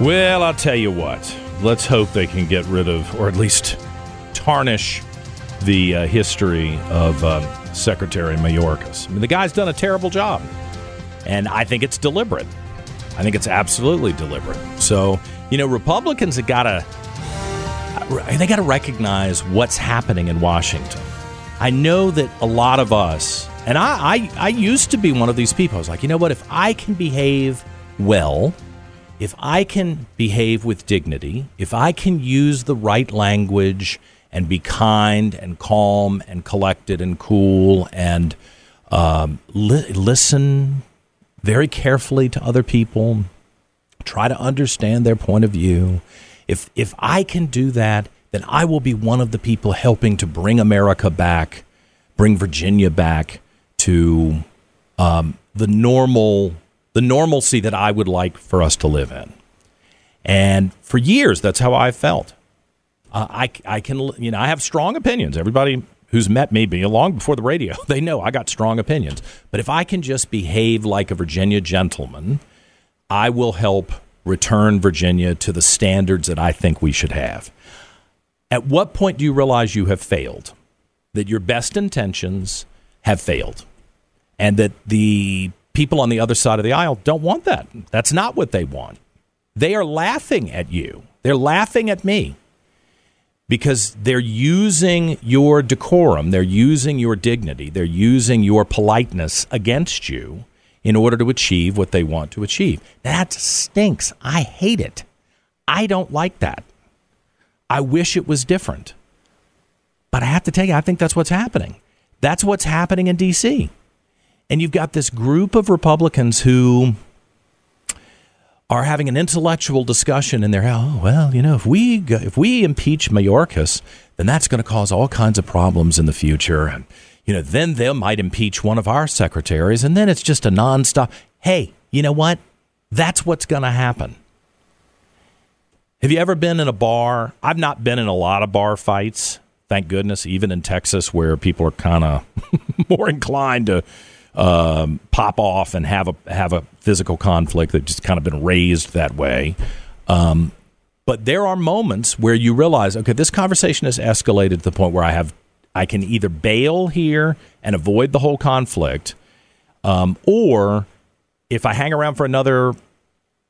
Well, I'll tell you what. Let's hope they can get rid of, or at least tarnish, the uh, history of um, Secretary Mayorkas. I mean, the guy's done a terrible job, and I think it's deliberate. I think it's absolutely deliberate. So, you know, Republicans have got to they got to recognize what's happening in Washington. I know that a lot of us, and I, I, I used to be one of these people. I was like, you know what? If I can behave well, if I can behave with dignity, if I can use the right language and be kind and calm and collected and cool and um, li- listen very carefully to other people, try to understand their point of view. If if I can do that, then I will be one of the people helping to bring America back, bring Virginia back to um, the normal the normalcy that I would like for us to live in. And for years, that's how I felt. Uh, I, I can, you know, I have strong opinions. Everybody who's met me be long before the radio, they know I got strong opinions. But if I can just behave like a Virginia gentleman, I will help return Virginia to the standards that I think we should have. At what point do you realize you have failed? That your best intentions have failed, and that the people on the other side of the aisle don't want that. That's not what they want. They are laughing at you. They're laughing at me because they're using your decorum, they're using your dignity, they're using your politeness against you in order to achieve what they want to achieve. That stinks. I hate it. I don't like that. I wish it was different. But I have to tell you, I think that's what's happening. That's what's happening in D.C. And you've got this group of Republicans who are having an intellectual discussion and they're oh well you know if we go, if we impeach Mayorkas then that's going to cause all kinds of problems in the future. And you know then they might impeach one of our secretaries and then it's just a nonstop hey you know what? That's what's going to happen. Have you ever been in a bar? I've not been in a lot of bar fights thank goodness even in Texas where people are kind of more inclined to um, pop off and have a have a physical conflict that just kind of been raised that way. Um, but there are moments where you realize, okay, this conversation has escalated to the point where I have I can either bail here and avoid the whole conflict, um, or if I hang around for another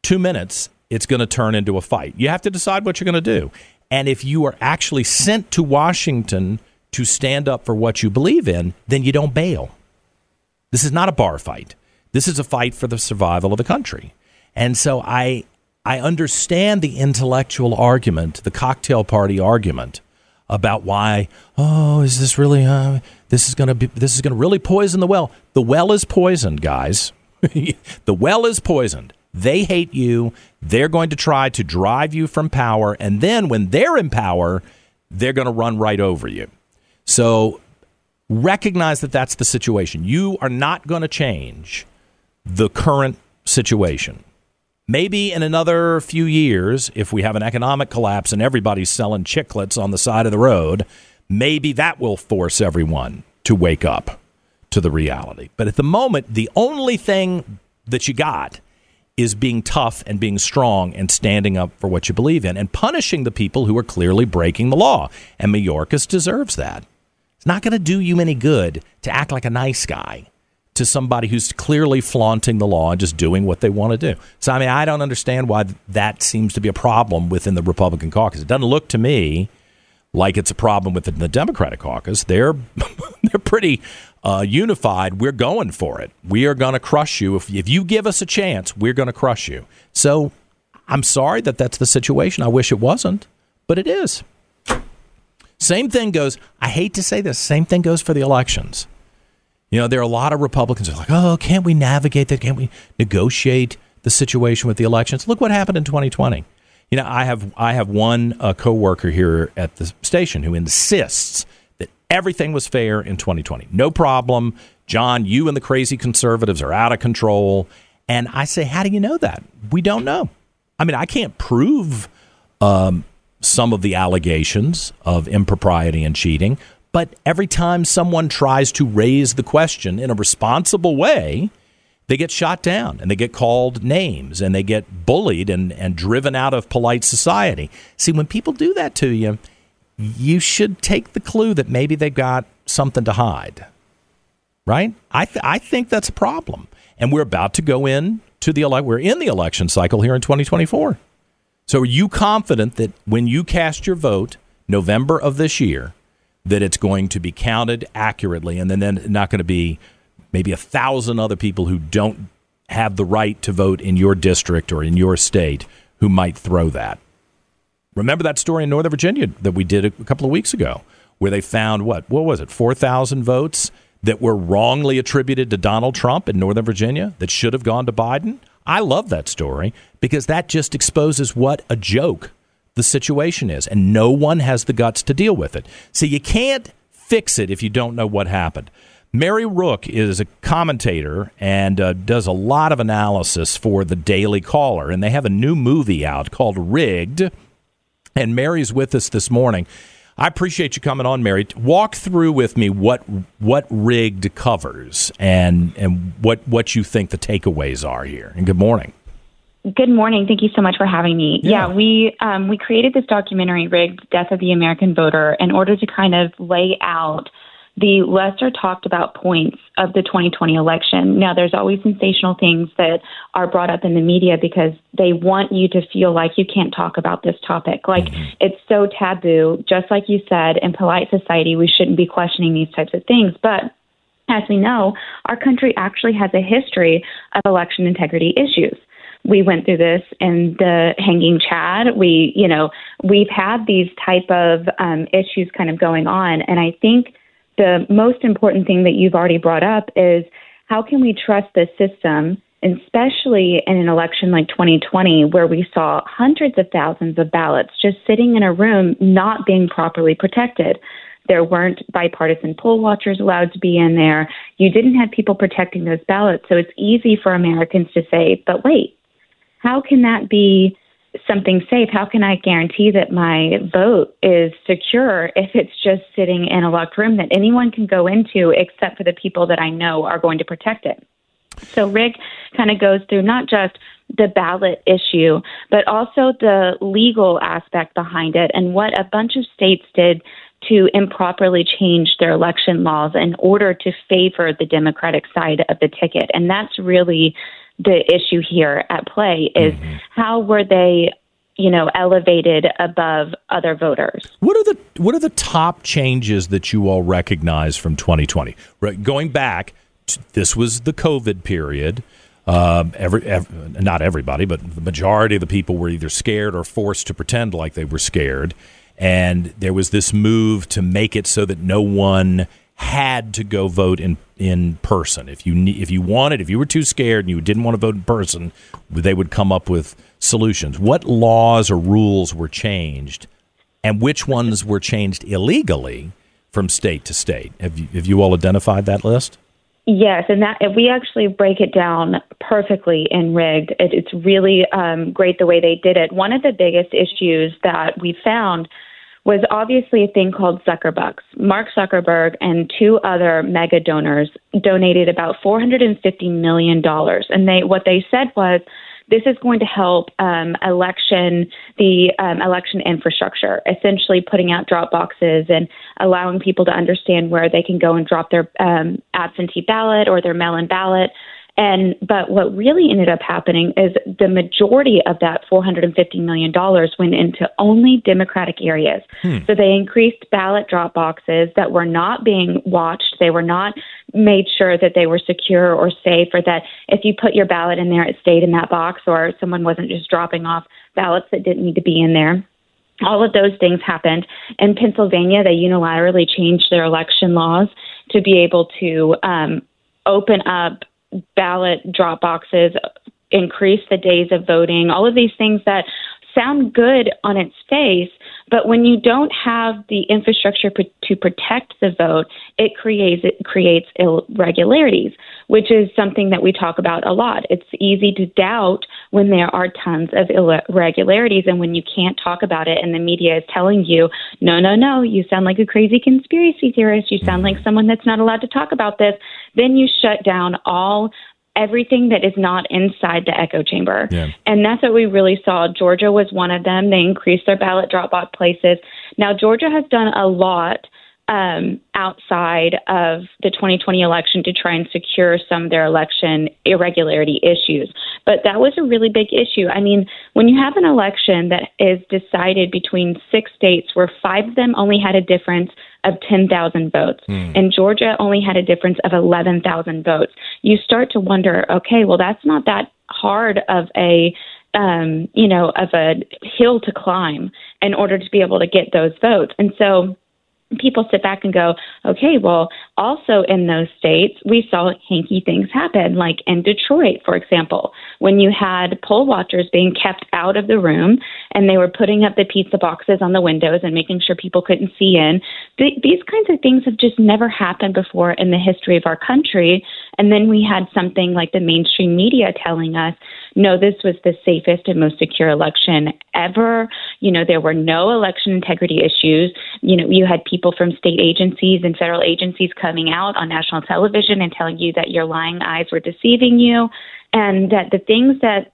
two minutes, it's going to turn into a fight. You have to decide what you're going to do. And if you are actually sent to Washington to stand up for what you believe in, then you don't bail. This is not a bar fight. This is a fight for the survival of the country. And so I I understand the intellectual argument, the cocktail party argument about why oh is this really uh, this is going to be this is going to really poison the well. The well is poisoned, guys. the well is poisoned. They hate you. They're going to try to drive you from power and then when they're in power, they're going to run right over you. So recognize that that's the situation. You are not going to change the current situation. Maybe in another few years, if we have an economic collapse and everybody's selling chiclets on the side of the road, maybe that will force everyone to wake up to the reality. But at the moment, the only thing that you got is being tough and being strong and standing up for what you believe in and punishing the people who are clearly breaking the law. And Mayorkas deserves that. It's not going to do you any good to act like a nice guy. to somebody who's clearly flaunting the law and just doing what they want to do. So, I mean, I don't understand why that seems to be a problem within the Republican caucus. It doesn't look to me like it's a problem within the Democratic caucus. They're they're pretty uh, unified. We're going for it. We are going to crush you if if you give us a chance. We're going to crush you. So, I'm sorry that that's the situation. I wish it wasn't, but it is. Same thing goes. I hate to say this. Same thing goes for the elections. You know, there are a lot of Republicans who are like, oh, can't we navigate that? Can't we negotiate the situation with the elections? Look what happened in 2020. You know, I have I have one uh, coworker here at the station who insists that everything was fair in 2020. No problem. John, you and the crazy conservatives are out of control. And I say, how do you know that? We don't know. I mean, I can't prove um, some of the allegations of impropriety and cheating, but every time someone tries to raise the question in a responsible way, they get shot down and they get called names and they get bullied and, and driven out of polite society. See, when people do that to you, you should take the clue that maybe they've got something to hide. Right? I, th- I think that's a problem. And we're about to go in to the ele- we're in the election cycle here in 2024. So are you confident that when you cast your vote November of this year, that it's going to be counted accurately, and then, then not going to be maybe a thousand other people who don't have the right to vote in your district or in your state who might throw that. Remember that story in Northern Virginia that we did a couple of weeks ago, where they found what what was it, four thousand votes that were wrongly attributed to Donald Trump in Northern Virginia that should have gone to Biden. I love that story because that just exposes what a joke the situation is, and no one has the guts to deal with it. So you can't fix it if you don't know what happened. Mary Rooke is a commentator and uh, does a lot of analysis for the Daily Caller, and they have a new movie out called Rigged. And Mary's with us this morning. I appreciate you coming on, Mary. Walk through with me what what Rigged covers and and what what you think the takeaways are here. And good morning. Good morning. Thank you so much for having me. Yeah. Yeah, we um, we created this documentary, "Rigged: Death of the American Voter," in order to kind of lay out the lesser talked about points of the 2020 election. Now, there's always sensational things that are brought up in the media because they want you to feel like you can't talk about this topic. Like it's so taboo. Just like you said, in polite society, we shouldn't be questioning these types of things. But as we know, our country actually has a history of election integrity issues we went through this in the hanging chad we you know we've had these type of um, issues kind of going on and i think the most important thing that you've already brought up is how can we trust the system especially in an election like 2020 where we saw hundreds of thousands of ballots just sitting in a room not being properly protected there weren't bipartisan poll watchers allowed to be in there. You didn't have people protecting those ballots. So it's easy for Americans to say, but wait, how can that be something safe? How can I guarantee that my vote is secure if it's just sitting in a locked room that anyone can go into except for the people that I know are going to protect it? So Rigged kind of goes through not just the ballot issue, but also the legal aspect behind it and what a bunch of states did to improperly change their election laws in order to favor the Democratic side of the ticket. And that's really the issue here at play is Mm-hmm. how were they you know elevated above other voters What are the what are the top changes that you all recognize from 2020? Right, going back, this was the COVID period. Um, every, ev not everybody, but the majority of the people were either scared or forced to pretend like they were scared. And there was this move to make it so that no one had to go vote in in person. If you if you wanted, if you were too scared and you didn't want to vote in person, they would come up with solutions. What laws or rules were changed, and which ones were changed illegally from state to state? Have you have you all identified that list? Yes, and that if we actually break it down perfectly in rigged, it, it's really um, great the way they did it. One of the biggest issues that we found was obviously a thing called Zuckerbucks. Mark Zuckerberg and two other mega donors donated about 450 million dollars, and they what they said was this is going to help um, election the um, election infrastructure, essentially putting out drop boxes and allowing people to understand where they can go and drop their um, absentee ballot or their mail-in ballot. And but what really ended up happening is the majority of that 450 million dollars went into only Democratic areas. Hmm. So they increased ballot drop boxes that were not being watched. They were not made sure that they were secure or safe, or that if you put your ballot in there, it stayed in that box, or someone wasn't just dropping off ballots that didn't need to be in there. All of those things happened. In Pennsylvania, they unilaterally changed their election laws to be able to um, open up ballot drop boxes, increase the days of voting, all of these things that sound good on its face, but when you don't have the infrastructure p- to protect the vote, it creates it creates irregularities, which is something that we talk about a lot. It's easy to doubt when there are tons of irregularities and when you can't talk about it and the media is telling you, "No, no, no, you sound like a crazy conspiracy theorist. You sound mm-hmm. like someone that's not allowed to talk about this." Then you shut down all everything that is not inside the echo chamber. Yeah. And that's what we really saw. Georgia was one of them. They increased their ballot drop box places. Now, Georgia has done a lot um, outside of the 2020 election to try and secure some of their election irregularity issues. But that was a really big issue. I mean, when you have an election that is decided between six states where five of them only had a difference of 10,000 votes, Hmm. and Georgia only had a difference of 11,000 votes, you start to wonder, okay, well, that's not that hard of a um, you know, of a hill to climb in order to be able to get those votes. And so people sit back and go, okay, well, also in those states, we saw hanky things happen, like in Detroit, for example, when you had poll watchers being kept out of the room and they were putting up the pizza boxes on the windows and making sure people couldn't see in. Th- these kinds of things have just never happened before in the history of our country. And then we had something like the mainstream media telling us, no, this was the safest and most secure election ever. You know, there were no election integrity issues. You know, you had people from state agencies and federal agencies coming out on national television and telling you that your lying eyes were deceiving you and that the things that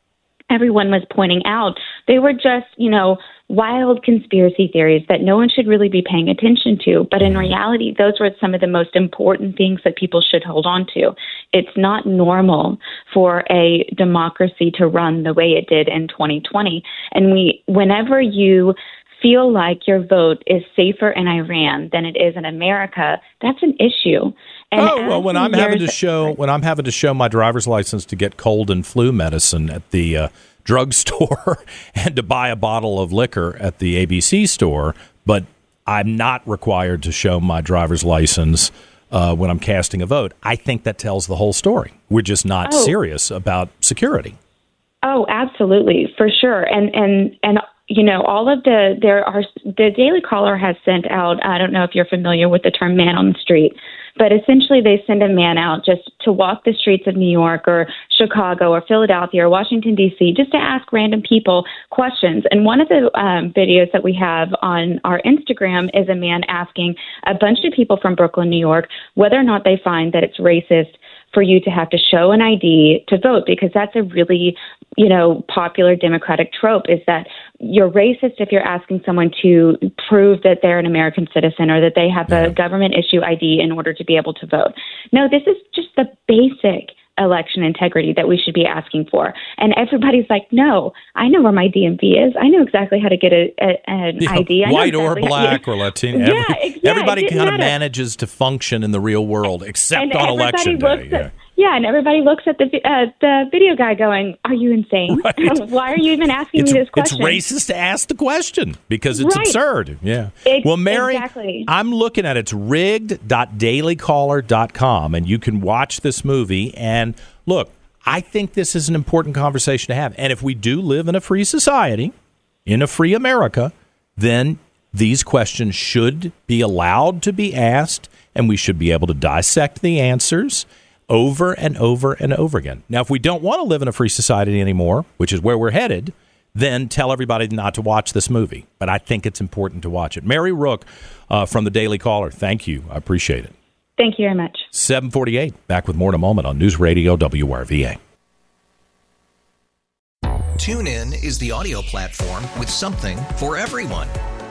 everyone was pointing out, they were just, you know, wild conspiracy theories that no one should really be paying attention to. But in reality, those were some of the most important things that people should hold on to. It's not normal for a democracy to run the way it did in 2020. And we, whenever you feel like your vote is safer in Iran than it is in America, that's an issue. And oh well, when I'm having to show when I'm having to show my driver's license to get cold and flu medicine at the uh, drugstore and to buy a bottle of liquor at the ABC store, but I'm not required to show my driver's license uh, when I'm casting a vote. I think that tells the whole story. We're just not Oh. serious about security. Oh, absolutely, for sure. And and and you know, all of the there are the Daily Caller has sent out. I don't know if you're familiar with the term "man on the street," but essentially they send a man out just to walk the streets of New York or Chicago or Philadelphia or Washington D.C. just to ask random people questions. And one of the um, videos that we have on our Instagram is a man asking a bunch of people from Brooklyn, New York, whether or not they find that it's racist for you to have to show an ID to vote because that's a really, you know, popular Democratic trope is that you're racist if you're asking someone to prove that they're an American citizen or that they have a government issue ID in order to be able to vote. No, this is just the basic election integrity that we should be asking for. And everybody's like, no, I know where my DMV is. I know exactly how to get a, a, an know, ID. I white or exactly how- black or Latino. Yeah, every- yeah, it everybody kind of manages to function in the real world, except and on election day. looks Yeah. Yeah, and everybody looks at the uh, the video guy going, "Are you insane? Why are you even asking It's, me this question?" it's racist to ask the question because it's Right. absurd. Yeah. Well, Mary, exactly. I'm looking at it. it's rigged.dailycaller.com, and you can watch this movie. And look, I think this is an important conversation to have. And if we do live in a free society, in a free America, then these questions should be allowed to be asked, and we should be able to dissect the answers over and over and over again. Now, if we don't want to live in a free society anymore, which is where we're headed, then tell everybody not to watch this movie. But I think it's important to watch it. Mary Rooke uh, from the Daily Caller, thank you. I appreciate it. Thank you very much. 748, back with more in a moment on News Radio WRVA. TuneIn is the audio platform with something for everyone.